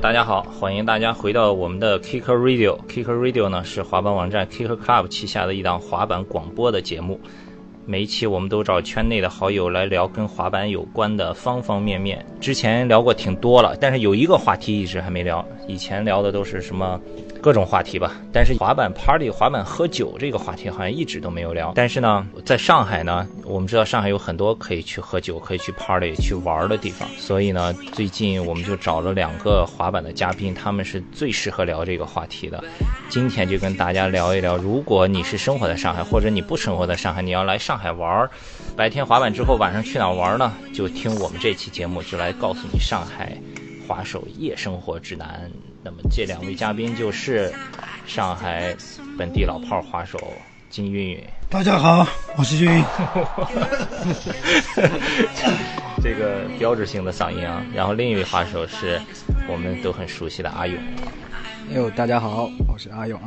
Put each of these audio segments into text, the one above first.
大家好，欢迎大家回到我们的 Kicker Radio。Kicker Radio 呢是滑板网站 Kicker Club 旗下的一档滑板广播的节目。每一期我们都找圈内的好友来聊跟滑板有关的方方面面。之前聊过挺多了，但是有一个话题一直还没聊。以前聊的都是什么？各种话题吧，但是滑板 party、滑板喝酒这个话题好像一直都没有聊。但是呢，在上海呢，我们知道上海有很多可以去喝酒、可以去 party、去玩的地方，所以呢，最近我们就找了两个滑板的嘉宾，他们是最适合聊这个话题的。今天就跟大家聊一聊，如果你是生活在上海，或者你不生活在上海，你要来上海玩，白天滑板之后晚上去哪玩呢？就听我们这期节目，就来告诉你上海滑手夜生活指南。那么这两位嘉宾就是上海本地老炮滑手金韵韵。大家好，我是韵韵。这个标志性的嗓音啊。然后另一位滑手是我们都很熟悉的阿勇。哟，大家好，我是阿勇。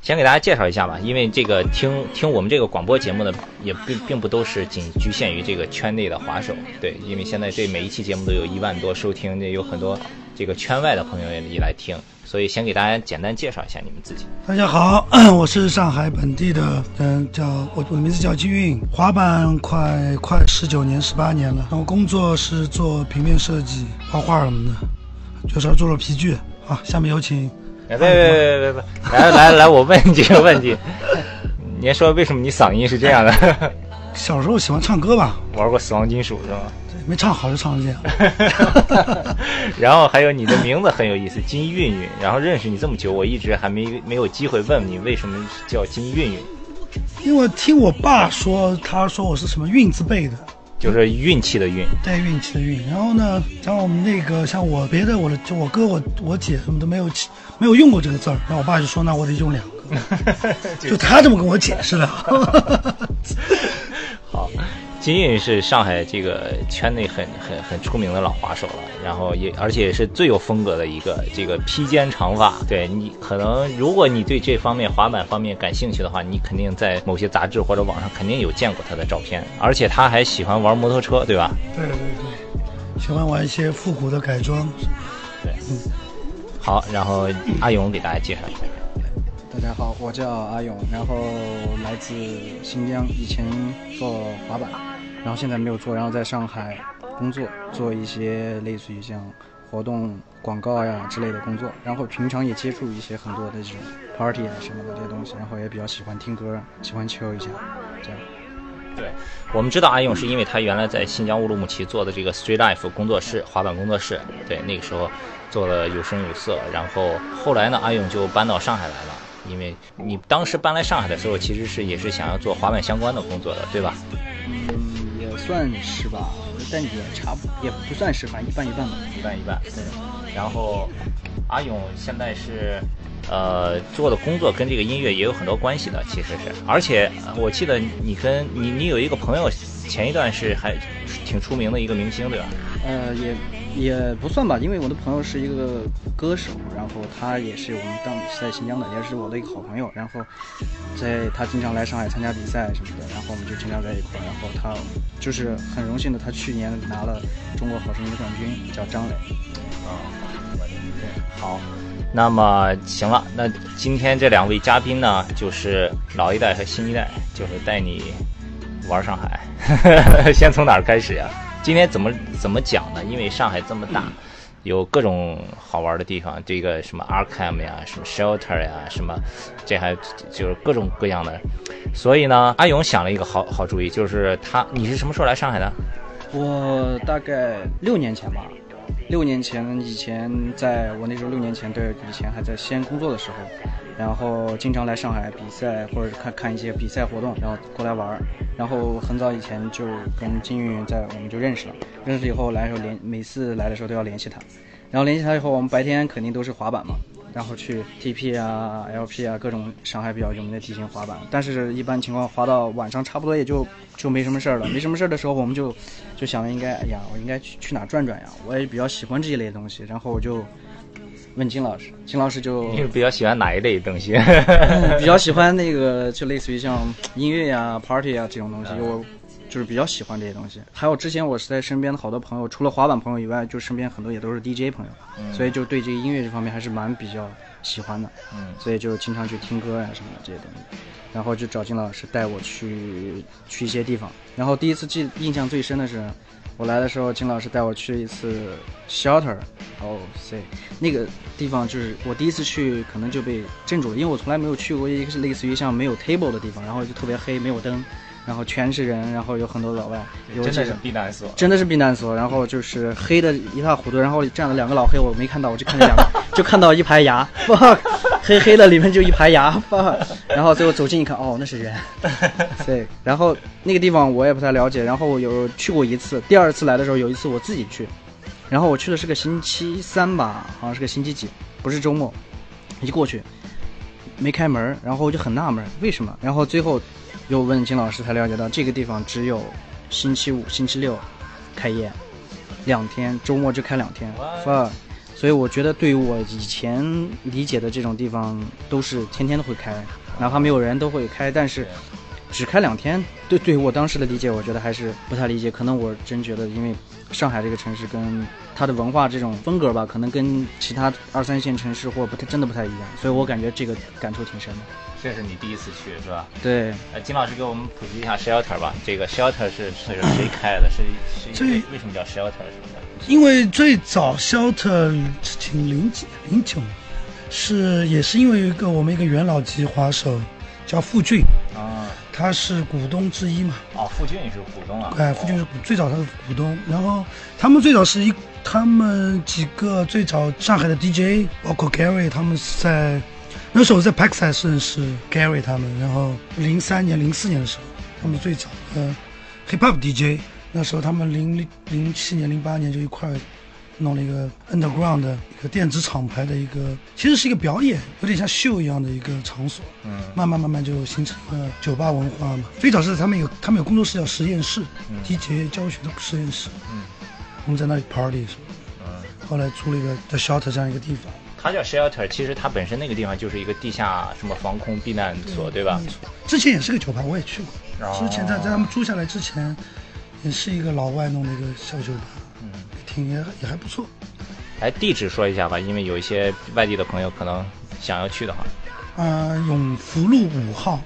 先给大家介绍一下吧，因为这个听听我们这个广播节目的也并并不都是仅局限于这个圈内的滑手，对，因为现在这每一期节目都有一万多收听，也有很多。这个圈外的朋友也来听，所以先给大家简单介绍一下你们自己。大家好，我是上海本地的，嗯，叫我我的名字叫金运，滑板快快十九年、十八年了。然后工作是做平面设计、画画什么的，就是做做皮具。好，下面有请。别别别别别，来来来，我问你几个问题。您说为什么你嗓音是这样的？小时候喜欢唱歌吧，玩过死亡金属是吗？没唱好就唱成这样，然后还有你的名字很有意思，金韵韵。然后认识你这么久，我一直还没没有机会问你为什么叫金韵韵。因为听我爸说，他说我是什么运字辈的，就是运气的运，对运气的运。然后呢，像我们那个像我别的我的就我哥我我姐什么都没有没有用过这个字儿，然后我爸就说那我得用两个，就他这么跟我解释的。好。金韵是上海这个圈内很很很出名的老滑手了，然后也而且是最有风格的一个这个披肩长发。对你可能如果你对这方面滑板方面感兴趣的话，你肯定在某些杂志或者网上肯定有见过他的照片。而且他还喜欢玩摩托车，对吧？对对对，喜欢玩一些复古的改装。对，嗯。好，然后阿勇给大家介绍一下。大家好，我叫阿勇，然后来自新疆，以前做滑板。然后现在没有做，然后在上海工作，做一些类似于像活动广告呀之类的工作。然后平常也接触一些很多的这种 party 啊什么的这些东西。然后也比较喜欢听歌，喜欢秋一下，这样。对，我们知道阿勇是因为他原来在新疆乌鲁木齐做的这个 Street Life 工作室滑板工作室，对，那个时候做的有声有色。然后后来呢，阿勇就搬到上海来了，因为你当时搬来上海的时候，其实是也是想要做滑板相关的工作的，对吧？算是吧，但也差不也不算是，反正一半一半吧，一半一半。对。然后阿勇现在是，呃，做的工作跟这个音乐也有很多关系的，其实是。而且我记得你跟你你有一个朋友，前一段是还挺出名的一个明星，对吧？呃，也。也不算吧，因为我的朋友是一个歌手，然后他也是我们当在新疆的，也是我的一个好朋友。然后，在他经常来上海参加比赛什么的，然后我们就经常在一块儿。然后他就是很荣幸的，他去年拿了中国好声音的冠军，叫张磊。啊，对，好，那么行了，那今天这两位嘉宾呢，就是老一代和新一代，就是带你玩上海。先从哪儿开始呀？今天怎么怎么讲呢？因为上海这么大，有各种好玩的地方。这个什么 Arkham 呀，什么 Shelter 呀，什么，这还就是各种各样的。所以呢，阿勇想了一个好好主意，就是他，你是什么时候来上海的？我大概六年前吧。六年前以前，在我那时候六年前对以前还在西安工作的时候，然后经常来上海比赛或者看看一些比赛活动，然后过来玩儿。然后很早以前就跟金运在我们就认识了，认识以后来的时候联每次来的时候都要联系他，然后联系他以后我们白天肯定都是滑板嘛，然后去 TP 啊 LP 啊各种上海比较有名的地形滑板，但是一般情况滑到晚上差不多也就就没什么事儿了，没什么事儿的时候我们就就想着应该哎呀我应该去去哪转转呀，我也比较喜欢这一类东西，然后我就。问金老师，金老师就比较喜欢哪一类东西？比较喜欢那个，就类似于像音乐呀、party 啊这种东西。我就是比较喜欢这些东西。还有之前我是在身边的好多朋友，除了滑板朋友以外，就身边很多也都是 DJ 朋友，所以就对这个音乐这方面还是蛮比较喜欢的。嗯，所以就经常去听歌呀、什么的这些东西。然后就找金老师带我去去一些地方。然后第一次记印象最深的是，我来的时候，金老师带我去一次 shelter，哦塞，那个地方就是我第一次去，可能就被镇住了，因为我从来没有去过一个是类似于像没有 table 的地方，然后就特别黑，没有灯，然后全是人，然后有很多老外，有真的是避难所。真的是避难所，然后就是黑的一塌糊涂，然后站了两个老黑，我没看到，我就看见两个，就看到一排牙，fuck，黑黑的里面就一排牙，fuck，然后最后走近一看，哦，那是人，对，然后那个地方我也不太了解，然后我有去过一次，第二次来的时候有一次我自己去，然后我去的是个星期三吧，好像是个星期几，不是周末，一过去没开门，然后我就很纳闷为什么，然后最后又问金老师才了解到这个地方只有星期五、星期六开业，两天，周末就开两天，fuck。所以我觉得，对于我以前理解的这种地方，都是天天都会开，哪怕没有人都会开，但是只开两天，对对于我当时的理解，我觉得还是不太理解。可能我真觉得，因为上海这个城市跟它的文化这种风格吧，可能跟其他二三线城市或不太真的不太一样，所以我感觉这个感触挺深的。这是你第一次去是吧？对，呃，金老师给我们普及一下 shelter 吧。这个 shelter 是是谁开的？是是为为什么叫 shelter 什么的？因为最早 Shelter 请零几零九，是也是因为一个我们一个元老级滑手叫傅俊，啊，他是股东之一嘛，哦，傅俊是股东啊。哎，傅俊是股最早他是股东，然后他们最早是一他们几个最早上海的 DJ，包括 Gary 他们是在那时候我在 Paxide 认识 Gary 他们，然后零三年零四年的时候，他们最早呃 Hip Hop DJ，那时候他们零零七年零八年就一块弄了一个 Underground 的一个电子厂牌的一个，其实是一个表演，有点像秀一样的一个场所。嗯慢慢慢慢就形成了酒吧文化嘛。最早是他们有他们有工作室叫实验室，DJ 教学的实验室。嗯我们在那里 party 什么嗯，的。后来租了一个 The Shelter 这样一个地方，它叫 shelter，其实它本身那个地方就是一个地下什么防空避难所，对吧？之前也是个酒吧，我也去过。哦之前在在他们租下来之前，也是一个老外弄的一个小酒吧，嗯，挺也也还不错。哎地址说一下吧，因为有一些外地的朋友可能想要去的话。呃，永福路五号，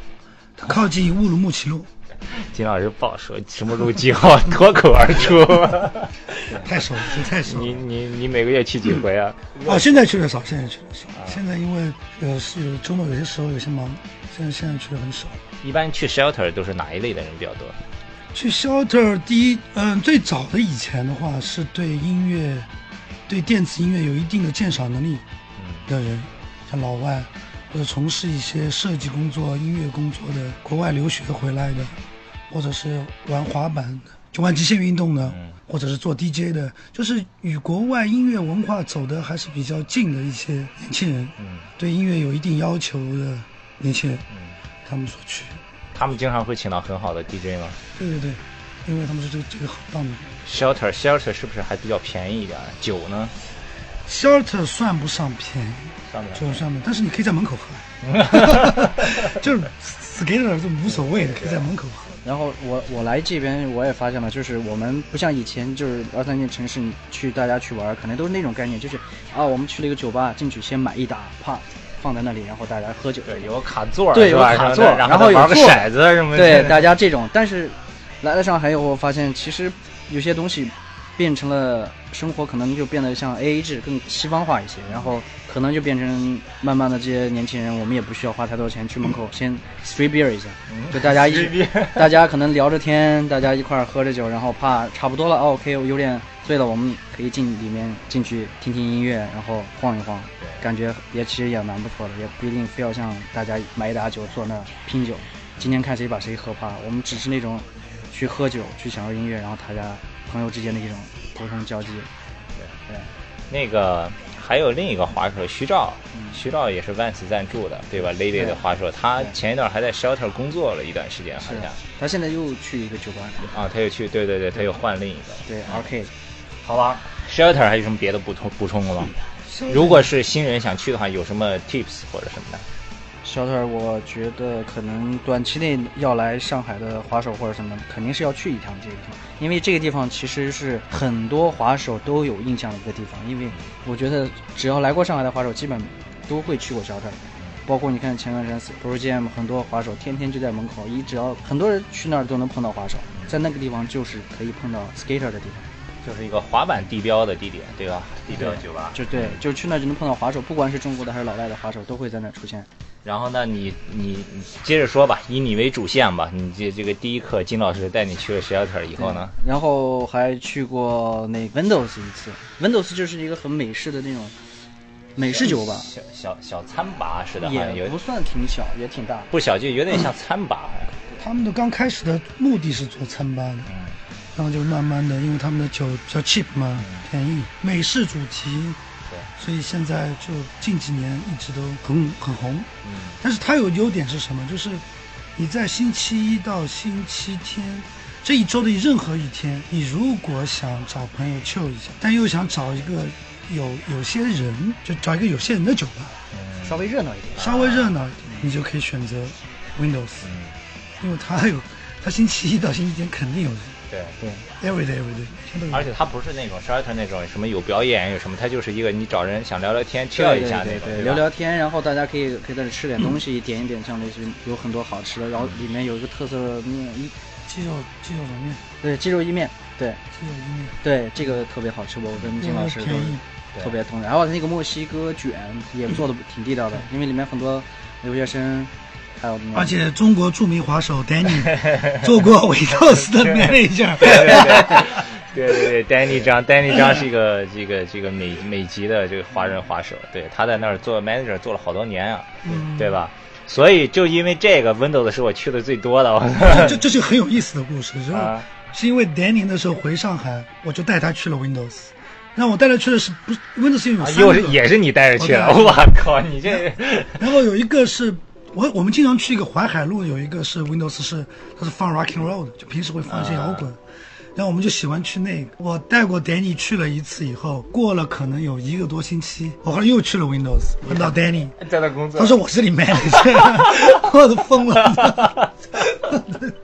它靠近乌鲁木齐路，金老师不好说什么路几号，脱口而出。太熟了，这太熟你了。你你每个月去几回啊？哦，现在去的少，现在去的少。现在因为呃是周末有些时候有些忙，现在现在去的很少。一般去 shelter 都是哪一类的人比较多？去 shelter 第一，嗯、最早的以前的话是对音乐、对电子音乐有一定的鉴赏能力嗯的人，像老外或者从事一些设计工作、音乐工作的，国外留学回来的，或者是玩滑板的，就玩极限运动的，嗯或者是做 DJ 的，就是与国外音乐文化走的还是比较近的一些年轻人，嗯对音乐有一定要求的年轻人，嗯，他们所去。他们经常会请到很好的 DJ 吗对对对，因为他们是这个这个好棒的。？shelter shelter 是不是还比较便宜一点？酒呢？Shelter 算不上便宜，上面就上面，但是你可以在门口喝，就是 skater 就无所谓的，可以在门口喝。然后我我来这边我也发现了，就是我们不像以前就是二三线城市，你去大家去玩，可能都是那种概念，就是啊，我们去了一个酒吧，进去先买一打，啪放在那里，然后大家喝酒。对，有个卡座对有卡座然然后玩个骰子什么的。对，大家这种，但是来了上海以后，我发现其实有些东西变成了生活，可能就变得像 A A 制更西方化一些，然后可能就变成慢慢的这些年轻人，我们也不需要花太多钱去门口先 free beer 一下，就大家一 free 大家可能聊着天，大家一块儿喝着酒，然后怕差不多了、哦、，OK，我有点醉了，我们可以进里面进去听听音乐，然后晃一晃，感觉也其实也蛮不错的，也不一定非要像大家买一打酒坐那儿拼酒。今天看谁把谁喝趴，我们只是那种去喝酒、去享受音乐，然后大家朋友之间的一种沟通交际。对，对那个还有另一个滑手徐照，嗯徐照也是 Vans 赞助的，对吧？Lady 的对滑手，他前一段还在 Shelter 工作了一段时间，好像。他现在又去一个酒吧，啊，他又去，对对对，他又换另一个。对 Arcade。好吧，Shelter 还有什么别的补充补充的吗？如果是新人想去的话，有什么 tips 或者什么的？肖特，我觉得可能短期内要来上海的滑手或者什么，肯定是要去一趟这个地方，因为这个地方其实是很多滑手都有印象的一个地方。因为我觉得只要来过上海的滑手，基本都会去过小特。包括你看前段时间 Pro Jam 很多滑手天天就在门口，你只要很多人去那儿都能碰到滑手，在那个地方就是可以碰到 skater 的地方。就是一个滑板地标的地点，对吧？地标酒吧。就对，就去那儿就能碰到滑手，不管是中国的还是老外的滑手，都会在那儿出现。然后呢，你你你接着说吧，以你为主线吧。你这这个第一课，金老师带你去了 Shelter 以后呢，然后还去过那 Windows 一次，Windows 就是一个很美式的那种美式酒吧，小小小餐吧似的，好像有也不算挺小，也挺大。不小，就有点像餐吧。他们的刚开始的目的是做餐吧的，嗯然后就慢慢的，因为他们的酒比较 cheap 嘛，便宜，美式主题，对，所以现在就近几年一直都很很红。嗯但是它有优点是什么？就是你在星期一到星期天这一周的任何一天，你如果想找朋友 chill 一下，但又想找一个有有些人，就找一个有些人的酒吧，嗯稍微热闹一点。稍微热闹一点，你就可以选择 Windows，嗯，因为它有它星期一到星期天肯定有人对。对，，every day every day，全都有。而且它不是那种 Shelter 那种什么有表演有什么，它就是一个你找人想聊聊天、chill 一下那种，对对，聊聊天，然后大家可以可以在这吃点东西，点一点，像类似于有很多好吃的，然后里面有一个特色的面，一鸡肉鸡肉冷面，对鸡肉意面，对鸡肉意面，对，这个特别好吃，我跟金老师都。特别同意。然后那个墨西哥卷也做的挺地道的，因为里面很多留学生，还有而且中国著名滑手 Danny 做过 Windows 的 manager，对对对，Danny 张，Danny 张是一个这个这个美美籍的这个华人滑手，对，他在那儿做 manager 做了好多年啊，嗯对吧？所以就因为这个 Windows 是我去的最多的，这这是很有意思的故事，是吧？啊是因为 Danny 那时候回上海，我就带他去了 Windows。那我带他去的是不是 Windows 有啊三个？又是也是你带着去了，我我靠，你这然后有一个是我我们经常去一个淮海路，有一个是 Windows 是它是放 Rock and Roll 的，就平时会放一些摇滚。然后我们就喜欢去那个。我带过 Danny 去了一次以后，过了可能有一个多星期，我后来又去了 Windows，碰到 Danny，在那工作。他说我是你 manager，我都疯了，太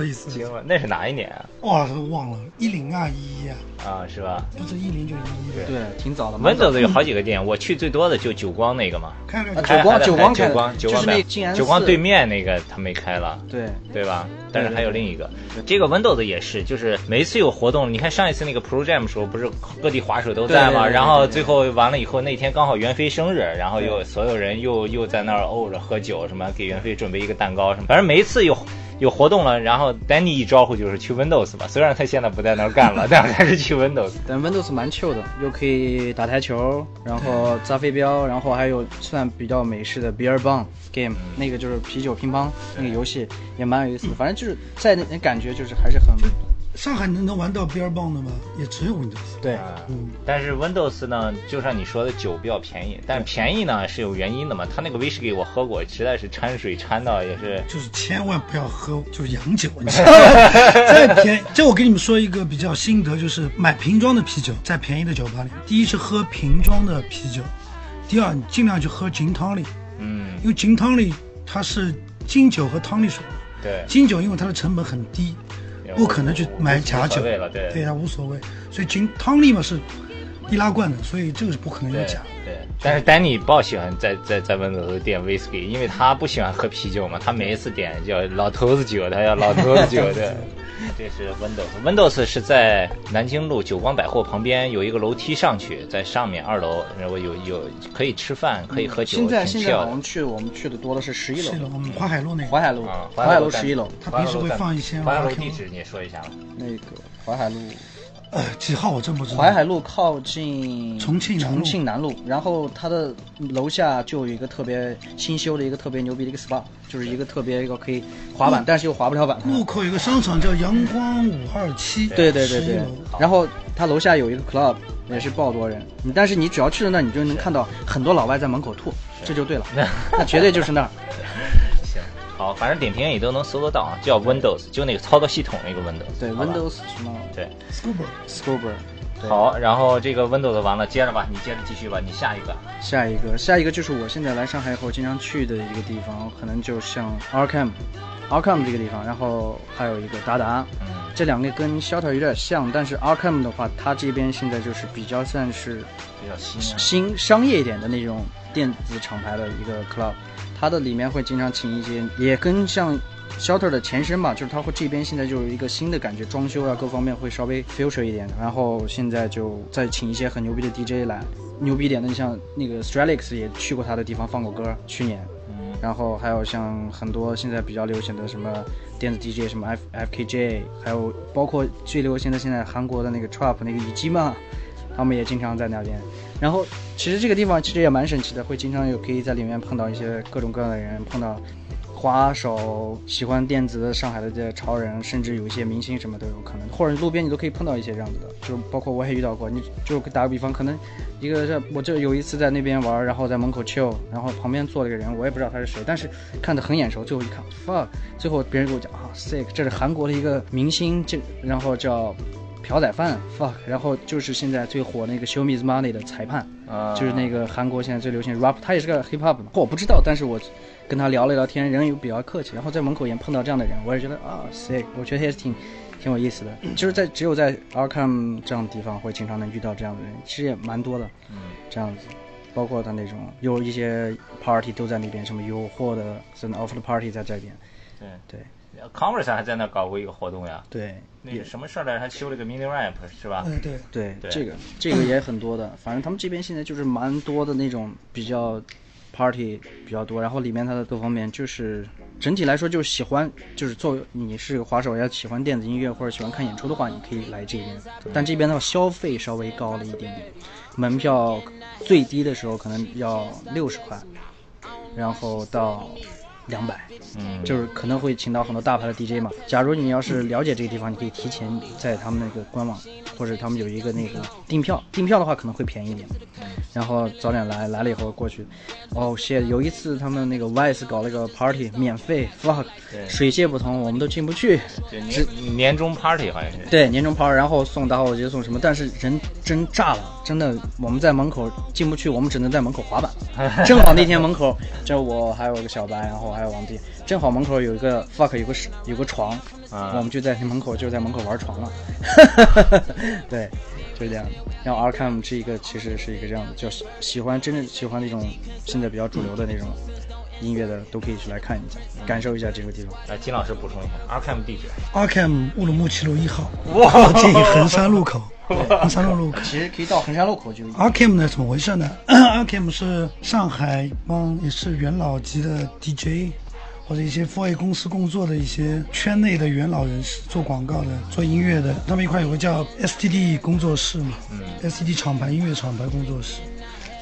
有意思了。行了，那是哪一年啊？哇，都忘了一零啊一一啊，啊，是吧不是一零就一一。对，挺早的。？Windows 有好几个店，我去最多的就九光那个嘛，看看啊久光开还在久光开的开久光，久就是那静安寺久光对面那个他没开了。对，对吧？但是对还有另一个，这个 Windows 也是，就是每一次有活动，你看上一次那个 Pro Jam 时候，不是各地滑手都在吗？对对对对然后对最后完了以后，那天刚好袁飞生日，然后又所有人又又在那儿怄着喝酒，什么给袁飞准备一个蛋糕什么，反正每一次有。有活动了，然后丹尼一招呼就是去 Windows 吧，虽然他现在不在那儿干了，但是还是去 Windows。但 Windows 蛮 chill 的，又可以打台球，然后砸飞镖，然后还有算比较美式的 beer bong game，那个就是啤酒乒乓那个游戏也蛮有意思的。反正就是在那那感觉就是还是很上海能能玩到 beer bong 的吗？也只有 Windows。对。啊嗯，但是 Windows 呢，就像你说的，酒比较便宜，但便宜呢是有原因的嘛。他那个威士忌我喝过，实在是掺水掺到也是就是千万不要喝就是洋酒，你知道吗？再便宜，这我跟你们说一个比较心得，就是买瓶装的啤酒，在便宜的酒吧里，第一是喝瓶装的啤酒，第二你尽量去喝金汤力，嗯，因为金汤力它是金酒和汤力水，对，金酒因为它的成本很低，不可能去买假酒，对。对它无所谓，所以金汤力嘛是易拉罐的，所以这个是不可能有对假。对。但是丹尼不喜欢在在在 Windows 点 whisky，因为他不喜欢喝啤酒嘛，他每一次点叫老头子酒，他要老头子酒的。这是 Windows。Windows 是在南京路久光百货旁边有一个楼梯上去，在上面二楼，然后有有可以吃饭，可以喝酒，现在挺现在好像去我们去的多的是十一楼我们淮海路那个，淮海路啊，淮海路在十一楼，他平时会放一些淮海路地址你也说一下吧。那个淮海路呃，几号我真不知道。淮海路靠近重庆重庆南路，然后它的楼下就有一个特别新修的一个特别牛逼的一个 SPA，就是一个特别一个可以滑板，但是又滑不了板。路口有个商场叫阳光五二七，对对对对。11楼，然后它楼下有一个 club，也是爆多人，你但是你只要去了那儿，你就能看到很多老外在门口吐，这就对了，那绝对就是那儿。行，好，反正点评也都能搜得到啊，叫 Windows，就那个操作系统那个 Windows。对，Windows 什么？对。Scuba，Scuba，好，然后这个 Windows 完了，接着吧，你接着继续吧，你下一个。下一个，下一个就是我现在来上海以后经常去的一个地方，可能就像 Arkham，Arkham 这个地方，然后还有一个达达，嗯。这两个跟 Shelter 有点像，但是 Arkham 的话，它这边现在就是比较算是比较新啊。新商业一点的那种电子厂牌的一个 club，它的里面会经常请一些，也跟像 Shelter 的前身吧，就是它会这边现在就有一个新的感觉，装修啊各方面会稍微 future 一点，然后现在就再请一些很牛逼的 DJ 来，牛逼点的，你像那个 Stralix 也去过他的地方放过歌，去年，然后还有像很多现在比较流行的什么电子 DJ，什么 F FKJ，还有包括最流行的现在韩国的那个 Trap 那个雨姬嘛，他们也经常在那边。然后其实这个地方其实也蛮神奇的，会经常有可以在里面碰到一些各种各样的人，碰到滑手、喜欢电子的上海的这些潮人，甚至有一些明星什么都有可能，或者路边你都可以碰到一些这样子的，就包括我也遇到过。你就打个比方，可能一个是我这有一次在那边玩，然后在门口 chill，然后旁边坐了一个人，我也不知道他是谁，但是看得很眼熟，最后一看，fuck，最后别人给我讲啊，sick，这是韩国的一个明星，这然后叫。朴宰范，fuck，然后就是现在最火那个 Show Me the Money 的裁判，啊。就是那个韩国现在最流行 rap，他也是个 hip hop 嘛，我不知道，但是我跟他聊了聊天，人又比较客气，然后在门口也碰到这样的人，我也觉得啊 sick，我觉得也是挺挺有意思的，就是在只有在 Arkham 这样的地方会经常能遇到这样的人，其实也蛮多的，嗯，这样子，包括他那种有一些 party 都在那边，什么有货的、甚至 off 的 party 在这边，对。对，Converse 还在那搞过一个活动呀，对，那个什么事儿来着？还修了个 mini rap 是吧？嗯，对，对，对这个这个也很多的，反正他们这边现在就是蛮多的那种比较 party 比较多，然后里面它的各方面就是整体来说就是喜欢，就是作为你是个滑手要喜欢电子音乐或者喜欢看演出的话，你可以来这边，但这边的话消费稍微高了一点点，门票最低的时候可能要六十块，然后到两百。嗯，就是可能会请到很多大牌的 DJ 嘛。假如你要是了解这个地方，你可以提前在他们那个官网或者他们有一个那个订票，订票的话可能会便宜一点。然后早点来，来了以后过去。哦，谢，有一次他们那个 Vice 搞了个 party，免费，fuck，水泄不通，我们都进不去。对年年终 party 好像是。对，年终 party，然后送打火机送什么，但是人真炸了，真的，我们在门口进不去，我们只能在门口滑板。正好那天门口就我还有个小白，然后还有王弟，正好门口有一个 fuck 有个有个床，啊我们就在门口就在门口玩床了。对，就是这样的。然后 Arkham 是一个其实是一个这样的，就是喜欢真正喜欢那种现在比较主流的那种音乐的，都可以去来看一下，感受一下这个地方。来，金老师补充一下，Arkham 地址。Arkham 乌鲁木齐路一号，哇靠近衡山路口，衡山路路口。其实可以到衡山路口就 Arkham 呢怎么回事呢？Arkham 是上海帮也是元老级的 DJ，或者一些 for 公司工作的一些圈内的元老人士，做广告的、做音乐的。他们一块有个叫 STD 工作室嘛、嗯 s t d 厂牌音乐厂牌工作室。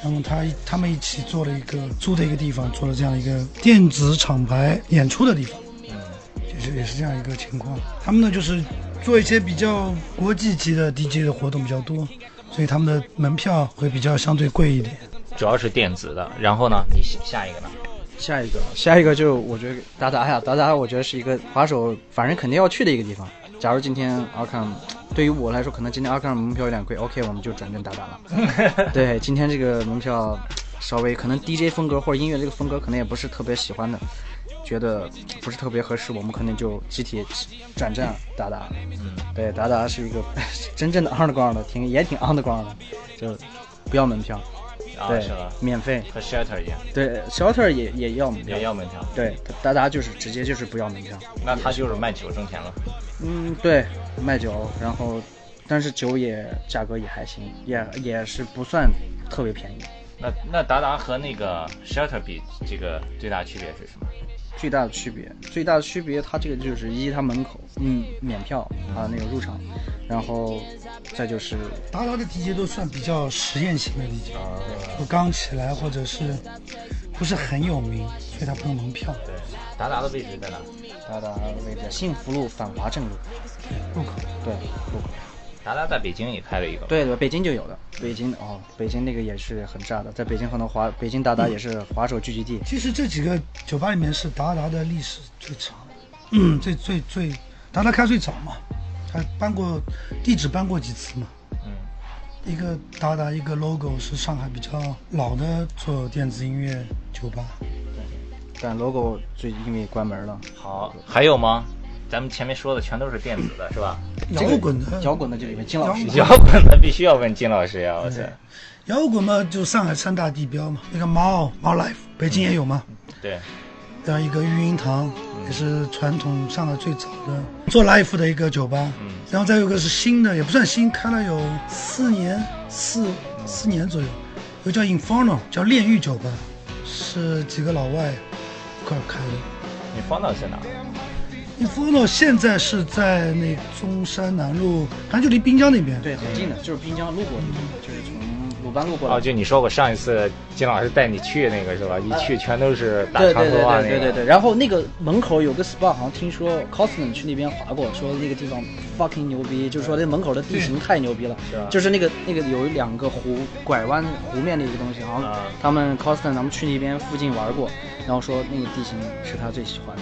那么他他们一起做了一个租的一个地方，做了这样一个电子厂牌演出的地方。就是也是这样一个情况。他们呢就是做一些比较国际级的 DJ 的活动比较多，所以他们的门票会比较相对贵一点。主要是电子的。然后呢，你下一个呢？下一个，下一个就我觉得达达呀，达达我觉得是一个滑手，反正肯定要去的一个地方。假如今天 Arkham 对于我来说，可能今天 Arkham 门票有点贵，OK，我们就转正达达了。对，今天这个门票稍微可能 DJ 风格或者音乐这个风格可能也不是特别喜欢的，觉得不是特别合适，我们可能就集体转战达达。嗯，对，达达是一个 真正的 underground 的，挺也挺 underground 的，就不要门票，啊，对是吧？，免费。和 Shelter 一样，对，shelter 也也要门票，也要门票。对，达达就是直接就是不要门票。那他就是卖酒挣钱了。嗯，对，卖酒，然后，但是酒也价格也还行，也也是不算特别便宜。那那达达和那个 Shelter 比，这个最大区别是什么？最大的区别，最大的区别，它这个就是一，它门口嗯免票啊那个入场，然后再就是达达的 DJ 都算比较实验型的 DJ，就刚起来或者是不是很有名，所以他不用门票。对，达达的位置在哪？达达的位置，幸福路反华正路，路口对，路口。达达在北京也开了一个。对对，北京就有的，北京哦，北京那个也是很炸的，在北京很多滑，北京达达也是滑手聚集地。其实这几个酒吧里面是达达的历史最长，嗯，最最最，达达开最早嘛，他搬过地址搬过几次嘛，嗯，一个达达一个 logo 是上海比较老的做电子音乐酒吧。但 logo 最因为关门了。好，还有吗？咱们前面说的全都是电子的，是吧？摇滚的，摇滚的这里面金老师摇摇滚的必须要问金老师呀！我操，摇滚嘛，就上海三大地标嘛，那个猫猫 life，北京也有嘛。对，然后一个育婴堂，也是传统上海最早的做 life 的一个酒吧。嗯，然后再有一个是新的，也不算新，开了有四年，四四年左右，有个叫 Inferno，叫炼狱酒吧，是几个老外一块儿开的。你放到在哪？Inferno 现在是在那中山南路，反正就离滨江那边。对，很近的，就是滨江路过的，就是从鲁班路过来。哦，就你说过上一次金老师带你去那个是吧？一去全都是打对对对长头发那个。对对对对。然后那个门口有个 SPA，好像听说 Cosman 去那边滑过，说那个地方 fucking 牛逼，就是说那门口的地形太牛逼了。是啊就是那个那个有两个湖拐弯湖面的一个东西，好像啊他们 Cosman 咱们去那边附近玩过，然后说那个地形是他最喜欢的。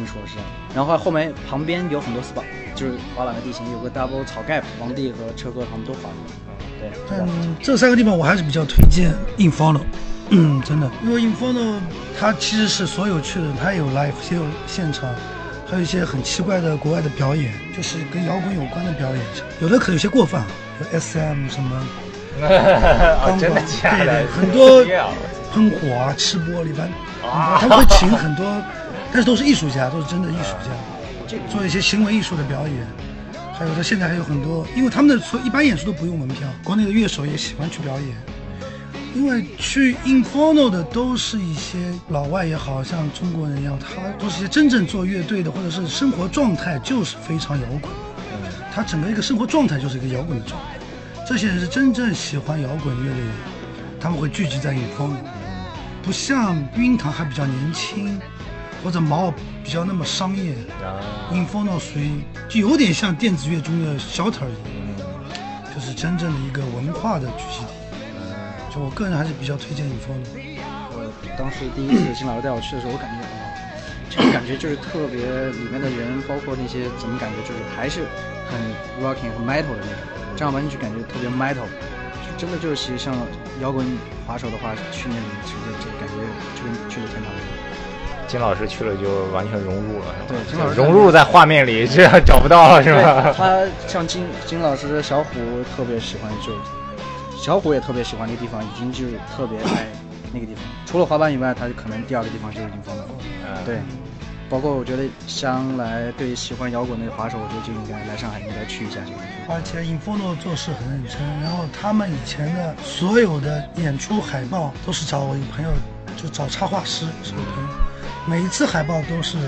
听说是这样，然后后面旁边有很多 SPA，就是滑板的地形，有个 double 草盖，王帝和车哥他们都滑过。对，嗯，这三个地方我还是比较推荐 Inferno，嗯，真的，因为 Inferno 它其实是所有去的，它有 live，也有现场，还有一些很奇怪的国外的表演，就是跟摇滚有关的表演，有的可能有些过分，啊，有 SM 什么。哦，真的假的？对对很多 喷火啊、吃玻璃，反正啊。他会请很多，但是都是艺术家，都是真的艺术家，做一些行为艺术的表演。还有他现在还有很多，因为他们的所一般演出都不用门票，国内的乐手也喜欢去表演。因为去 Inferno 的都是一些老外也好像中国人一样，他都是一些真正做乐队的，或者是生活状态就是非常摇滚，他整个一个生活状态就是一个摇滚的状态。这些人是真正喜欢摇滚乐的人，他们会聚集在 Inferno，不像育婴堂还比较年轻，或者毛比较那么商业。啊 Inferno 属于就有点像电子乐中的 Shelter 一样，就是真正的一个文化的聚集地。就我个人还是比较推荐 Inferno。我当时第一次金老师带我去的时候，我感觉哇，这个感觉就是特别里面的人，包括那些怎么感觉就是还是很 rocking 和 metal 的那种，这样完全就感觉特别 metal，就真的就是其实像摇滚滑手的话，去那里其实就感觉就跟去了天堂一样。金老师去了就完全融入了，对金老师融入在画面里，这样找不到了，是吧？他像金金老师、小虎特别喜欢，就小虎也特别喜欢那个地方，已经就是特别爱那个地方。除了滑板以外，他可能第二个地方就是林峰了。嗯对，包括我觉得将来对喜欢摇滚的滑手，我觉得就应该来上海，应该去一下这个地方。而且 Inferno 做事很认真，然后他们以前的所有的演出海报都是找我一个朋友，就找插画师，是我朋友，每一次海报都是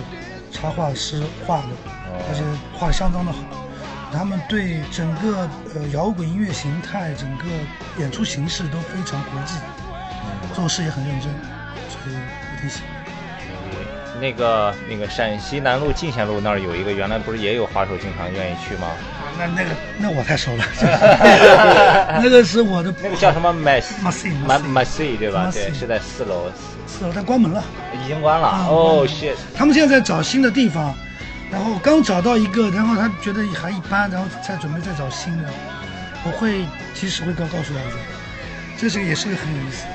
插画师画的，而且画的相当的好。他们对整个呃摇滚音乐形态、整个演出形式都非常国际，做事也很认真，所以我挺喜欢。那个那个陕西南路进贤路那儿有一个，原来不是也有滑手经常愿意去吗？那那个那我太熟了，那个是我的那个叫什么 Ma Massy 对吧对，是在四楼，四楼，但关门了。已经关了。啊哦，shit！他们现在在找新的地方，然后刚找到一个，然后他觉得还一般，然后再准备再找新的。我会及时会告告诉大家，这是个也是个很有意思的，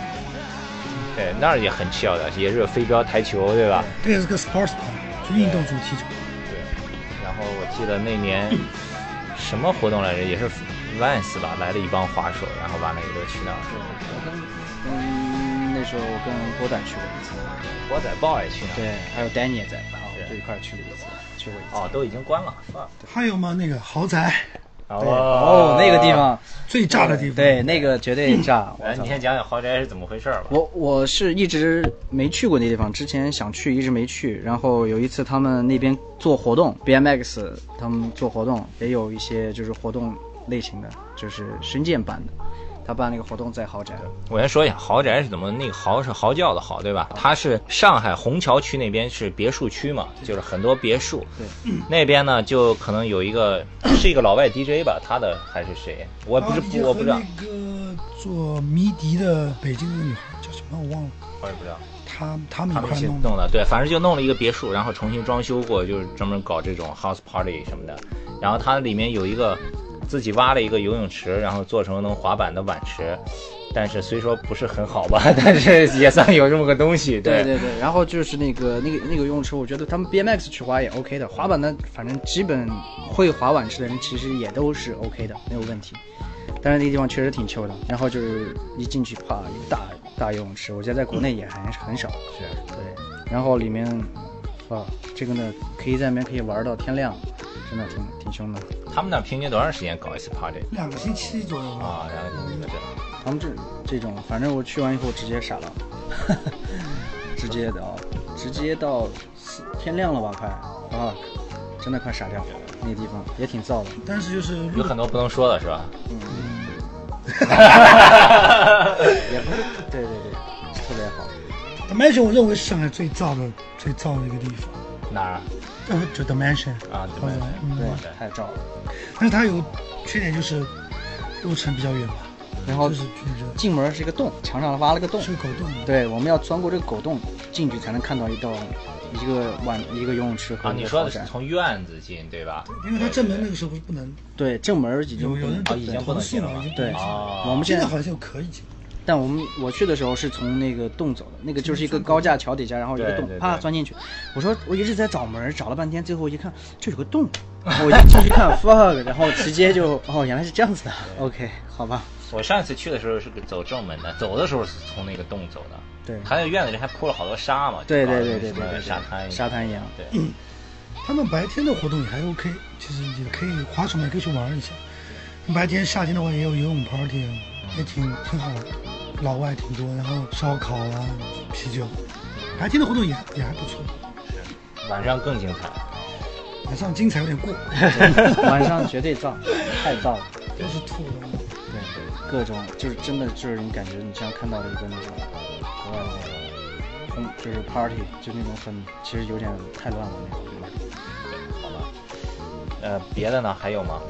对，那儿也很 chill 的，也是有飞镖、台球，对吧？这也是个 sports bar，就运动主题酒。对。然后我记得那年 什么活动来着，也是 Vans 吧，来了一帮滑手，然后完了也都去那儿。我跟嗯那时候我跟波仔去过一次，波仔豹也去那儿。对，还有 Danny 也在，然后就一块儿去了一次，去过一次。哦，都已经关了。还有吗？那个豪宅对哦，那个地。方，最炸的地方，对，那个绝对炸。我 哎，操你先讲讲豪宅是怎么回事吧。我我是一直没去过那地方，之前想去一直没去。然后有一次他们那边做活动，BMX 他们做活动也有一些就是活动类型的，就是深圳版的。他办那个活动在豪宅，我先说一下豪宅是怎么，那个豪是嚎叫的嚎，对吧？它是上海虹桥区那边是别墅区嘛，就是很多别墅。对，那边呢就可能有一个是一个老外 DJ 吧，他的还是谁？我不是我不知道，那个做迷笛的北京的女孩叫什么我忘了，我也不知道。他他们一块弄的。弄的，对，反正就弄了一个别墅，然后重新装修过，就是专门搞这种 house party 什么的。然后它里面有一个自己挖了一个游泳池，然后做成能滑板的碗池，但是虽说不是很好吧，但是也算有这么个东西。对对对，然后就是那个那个那个游泳池，我觉得他们 BMX 去滑也 OK 的，滑板呢，反正基本会滑碗池的人其实也都是 OK 的，没有问题。但是那个地方确实挺秋的，然后就是一进去，啪，一大大游泳池，我觉得在国内也很很少。是对，然后里面，啊，这个呢，可以在里面可以玩到天亮，真的挺挺凶的。他们那平均多长时间搞一次 party 两个星期左右吧。啊？两个星期左右。他们这这种，反正我去完以后直接傻了，直接的啊，直接到四天亮了吧，快啊，真的快傻掉。那个地方也挺燥的，但是就是有很多不能说的是吧？嗯 也不是，对对对，特别好。Dimension 我认为是上海最燥的、最燥的一个地方。哪儿呃，就 Dimension 啊？后来嗯，对，太照了。但是它有缺点就是路程比较远吧，然后就是进门是一个洞，墙上挖了个洞，是个狗洞。对，我们要钻过这个狗洞进去，才能看到一道一个碗一个游泳池和啊，你说。的是从院子进对吧？因为它正门那个时候不能，对，正门已经有有人啊已经不能进了对哦我们现在现在好像可以进。但我们我去的时候是从那个洞走的，那个就是一个高架桥底下，然后一个洞啪钻进去。我说我一直在找门，找了半天，最后一看这有个洞，我一进去看 fuck，然后直接就哦原来是这样子的，OK 好吧，我上一次去的时候是走正门的，走的时候是从那个洞走的。对他那院子里还铺了好多沙嘛，对对对对对对，沙滩沙滩一样，对，他们白天的活动也还 OK，其实也可以滑手也可以去玩一下。白天夏天的话也有游泳 party，啊也挺挺好玩的，老外挺多，然后烧烤啊、啤酒，白天的活动也也还不错。晚上更精彩。晚上精彩有点过，晚上绝对燥，太燥了。都是吐的。对，各种就是真的就是你感觉你像看到了一个那种国外的那种轰，就是 party，就那种很其实有点太乱了那种。对吧好吧，呃，别的呢还有吗？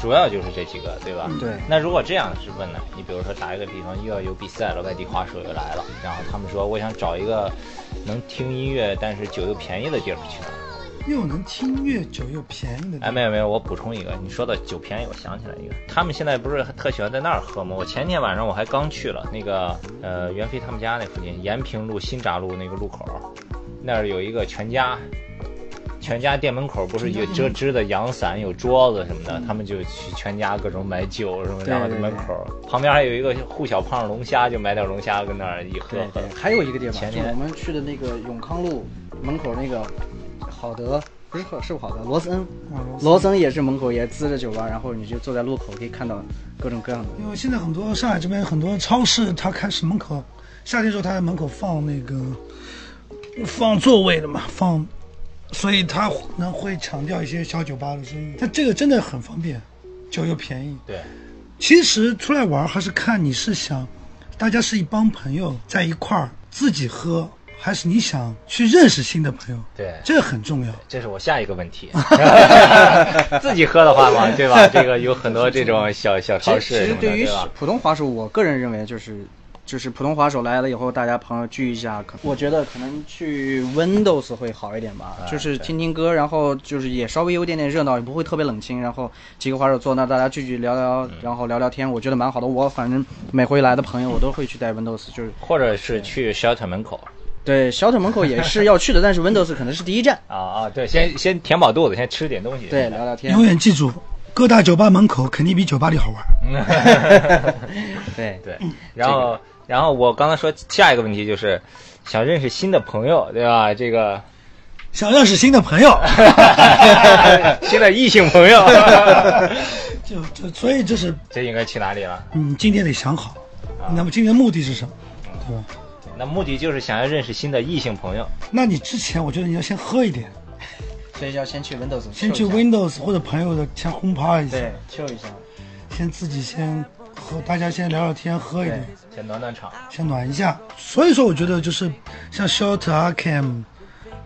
主要就是这几个，对吧？对那如果这样是问呢？你比如说打一个比方，又要有比赛了，外地滑手又来了，然后他们说我想找一个能听音乐但是酒又便宜的地儿去哪儿？又能听乐，酒又便宜的地哎，没有没有，我补充一个，你说的酒便宜，我想起来一个，他们现在不是特喜欢在那儿喝吗？我前天晚上我还刚去了那个呃袁飞他们家那附近延平路新闸路那个路口，那儿有一个全家。全家店门口不是有遮枝的阳伞、有桌子什么的，他们就去全家各种买酒什么，对然后在门口。旁边还有一个护小胖龙虾，就买点龙虾跟那儿一喝。还有一个地方，前天就我们去的那个永康路门口那个好德，不是好是好德，罗森，啊罗森。也是门口也支着酒吧，然后你就坐在路口可以看到各种各样的。因为现在很多上海这边很多超市，它开始门口夏天的时候，它在门口放那个放座位的嘛，放，所以它可能会强调一些小酒吧的生意。但这个真的很方便，酒又便宜。对，其实出来玩还是看你是想，大家是一帮朋友在一块儿自己喝，还是你想去认识新的朋友，对，这个很重要。这是我下一个问题。自己喝的话嘛，对吧？这个有很多这种小小超市其实对于？普通滑手，我个人认为就是就是普通滑手来了以后，大家朋友聚一下，可我觉得可能去 Windows 会好一点吧，哎就是听听歌，然后就是也稍微有点点热闹，也不会特别冷清，然后几个滑手坐那，大家聚聚聊嗯。聊，然后聊聊天，我觉得蛮好的。我反正每回来的朋友，我都会去带 Windows，就是或者是去 shelter 门口。对小腿门口也是要去的，但是 Windows 可能是第一站，啊啊，对，先先填饱肚子，先吃点东西。对，聊聊天。永，远记住，各大酒吧门口肯定比酒吧里好玩。对。对，然后然后我刚才说下一个问题就是想认识新的朋友，对吧？这个想认识新的朋友，新的异性朋友，就就所以这是这应该去哪里了？嗯，今天得想好，那么今天目的是什么，对吧？那目的就是想要认识新的异性朋友。那你之前我觉得你要先喝一点，所以要先去 Windows，先去 Windows 或者朋友的先轰趴一下，对 chill 一下，先自己先喝，大家先聊聊天，喝一点，先暖暖场。先暖一下。所以说，我觉得就是像 Short 啊 Cam，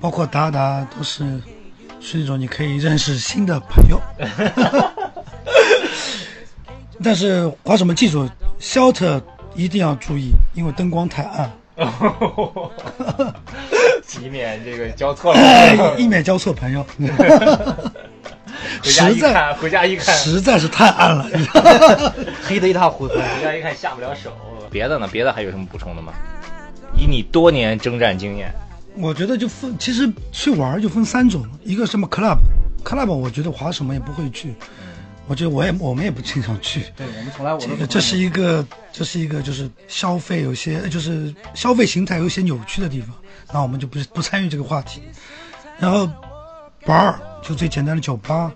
包括达达都是是那种你可以认识新的朋友。但是滑手们记住，Short 一定要注意，因为灯光太暗。以免这个交错了。以免交错朋友。回家一实在看，回家一看，实在是太暗了。黑的一塌糊涂。回家一看下不了手。别的呢？别的还有什么补充的吗？以你多年征战经验，我觉得就分，其实去玩儿就分三种，一个什么 club，club 我觉得滑什么也不会去，我觉得我也我们也不经常去。对我们从来我都这个这是一个这是一个就是消费有些就是消费形态有些扭曲的地方，那我们就不不参与这个话题。然后 bar 就最简单的酒吧，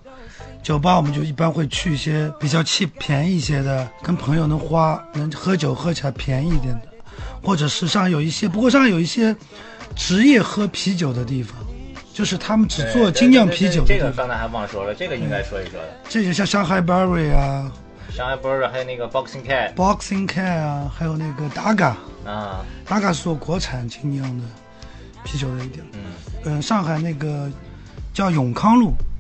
酒吧我们就一般会去一些比较气便宜一些的，跟朋友能花能喝酒喝起来便宜一点的，或者是上海有一些，不过上海有一些职业喝啤酒的地方，就是他们只做精酿啤酒的这个刚才还忘说了，这个应该说一说的。这就像上海 Barry 啊、上海不是还有那个 Boxing Cat Boxing Cat 啊，还有那个 Daga。啊，，Daga 是做国产精酿的啤酒的一点。嗯嗯，上海那个叫永康路，嗯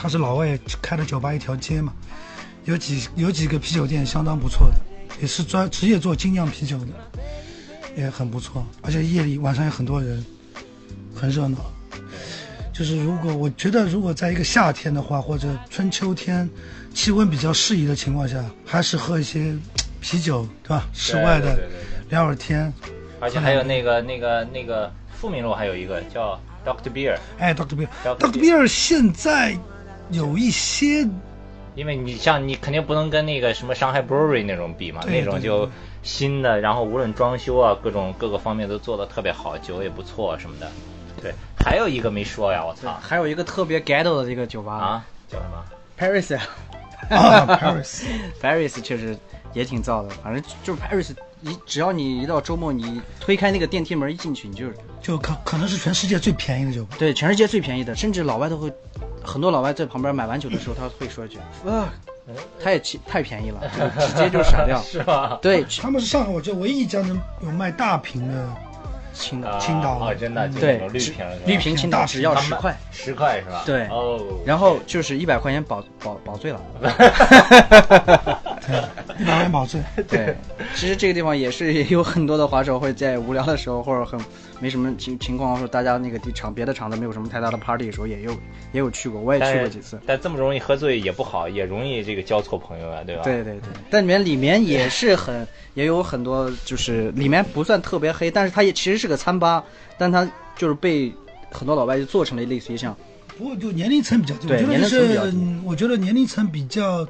它是老外开的酒吧一条街嘛，有几有几个啤酒店相当不错的，也是专职业做精酿啤酒的，也很不错。而且夜里晚上有很多人，很热闹。就是如果我觉得，如果在一个夏天的话，或者春秋天气温比较适宜的情况下，还是喝一些 啤酒，对吧？室外的聊会儿天。而且还有那个那个那个富民路还有一个叫 Doctor Beer，哎，Doctor. Beer，Doctor Beer 现在有一些。因为你像你肯定不能跟那个什么上海 Brewery 那种比嘛，那种就新的，然后无论装修啊各种各个方面都做的特别好，酒也不错什么的。对，还有一个没说呀，我操。还有一个特别 ghetto 的这个酒吧。啊，叫什么？，Paris 啊啊，Paris，Paris 确实也挺燥的，反正就是 Paris 一只要你一到周末，你推开那个电梯门一进去，你就是就可可能是全世界最便宜的酒吧。对全世界最便宜的，甚至老外都会，很多老外在旁边买完酒的时候，他会说一句啊，太起太便宜了，就 直接就闪掉。是吧？对，他们是上海我觉得唯一一家能有卖大瓶的，青啊岛，青岛啊，真的，对绿瓶绿瓶青岛只要十块，十块是吧？对。哦，然后就是一百块钱保保保醉了。一百元保证。对，其实这个地方也是有很多的滑手会在无聊的时候，或者很没什么情情况，或者大家那个地场别的场子没有什么太大的 party 的时候，也有也有去过，我也去过几次。但这么容易喝醉也不好，也容易这个交错朋友啊，对吧？对对对，但里面里面也是很也有很多，就是里面不算特别黑，但是它也其实是个餐吧，但它就是被很多老外就做成了类似于像不过就年龄层比较低，我对觉得就年龄层比较我觉得年龄层比较，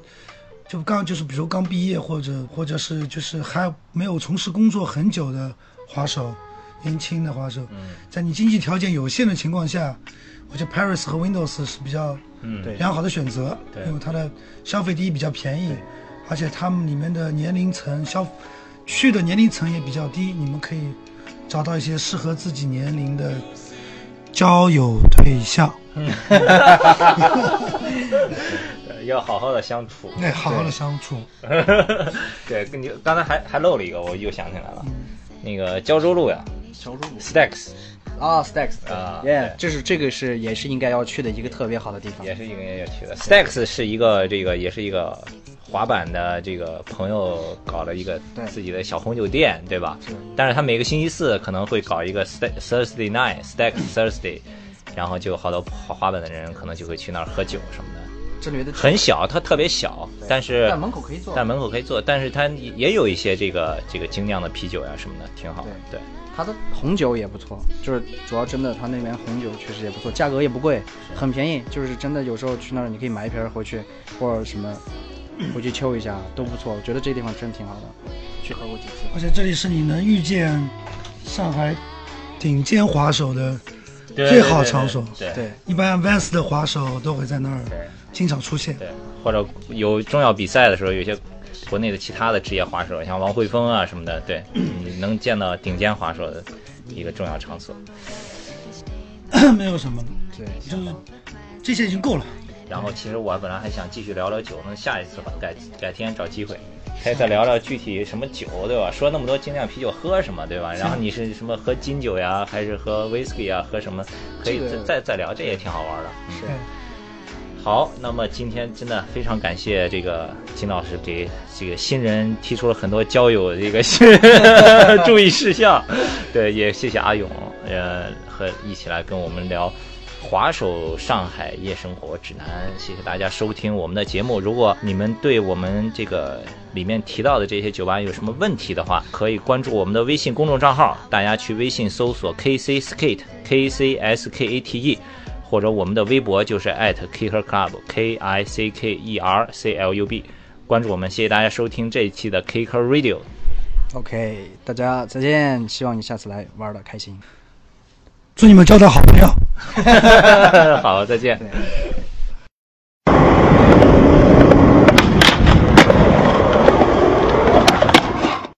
就刚就是比如刚毕业或者或者是就是还没有从事工作很久的滑手，年轻的滑手，嗯。在你经济条件有限的情况下，我觉得 Paris 和 Windows 是比较嗯，良好的选择，对。因为它的消费第一比较便宜，而且他们里面的年龄层消去的年龄层也比较低，你们可以找到一些适合自己年龄的交友对象，呃要好好的相处。哎，好好的相处。对，跟 你刚才还还漏了一个，我又想起来了，那个胶州路呀胶州路，Stacks 啊，Stacks 啊耶对，这是这个是也是应该要去的一个特别好的地方。也是一个要去的。Stacks 是一个这个也是一个滑板的这个朋友搞了一个自己的小红酒店，对吧？但是他每个星期四可能会搞一个 Thursday night Stack Thursday，然后就好多滑滑板的人可能就会去那儿喝酒什么的。这里的很小，它特别小，但是但门口可以坐但门口可以坐，但是它也有一些这个这个精酿的啤酒呀什么的，挺好。对，它的红酒也不错，就是主要真的，它那边红酒确实也不错，价格也不贵，很便宜。就是真的有时候去那儿，你可以买一瓶回去，或者什么 回去秋一下都不错。我觉得这地方真挺好的，去喝过几次。而且这里是你能遇见上海顶尖滑手的，最好场所对对，一般 Vans 的滑手都会在那儿对经常出现。对，或者有重要比赛的时候，有些国内的其他的职业滑手，像王汇峰啊什么的，对，你能见到顶尖滑手的一个重要场所。没有什么，对，就是这些已经够了。然后其实我本来还想继续聊聊酒，那下一次吧，改改天找机会，可以再聊聊具体什么酒，对吧？说那么多精酿啤酒喝什么，对吧？然后你是什么喝金酒呀，还是喝 whisky 啊，喝什么？可以这个再再再聊，这也挺好玩的。嗯是对，好，那么今天真的非常感谢这个金老师给这个新人提出了很多交友的这个 注意事项，对，也谢谢阿勇，呃，和一起来跟我们聊滑手上海夜生活指南。谢谢大家收听我们的节目。如果你们对我们这个里面提到的这些酒吧有什么问题的话，可以关注我们的微信公众账号，大家去微信搜索 KC Skate K C S K A T E，或者我们的微博就是 at Kicker Club K I C K E R C L U B，关注我们。谢谢大家收听这一期的 Kicker Radio。OK，大家再见，希望你下次来玩的开心。祝你们交到好朋友。好，再见。对。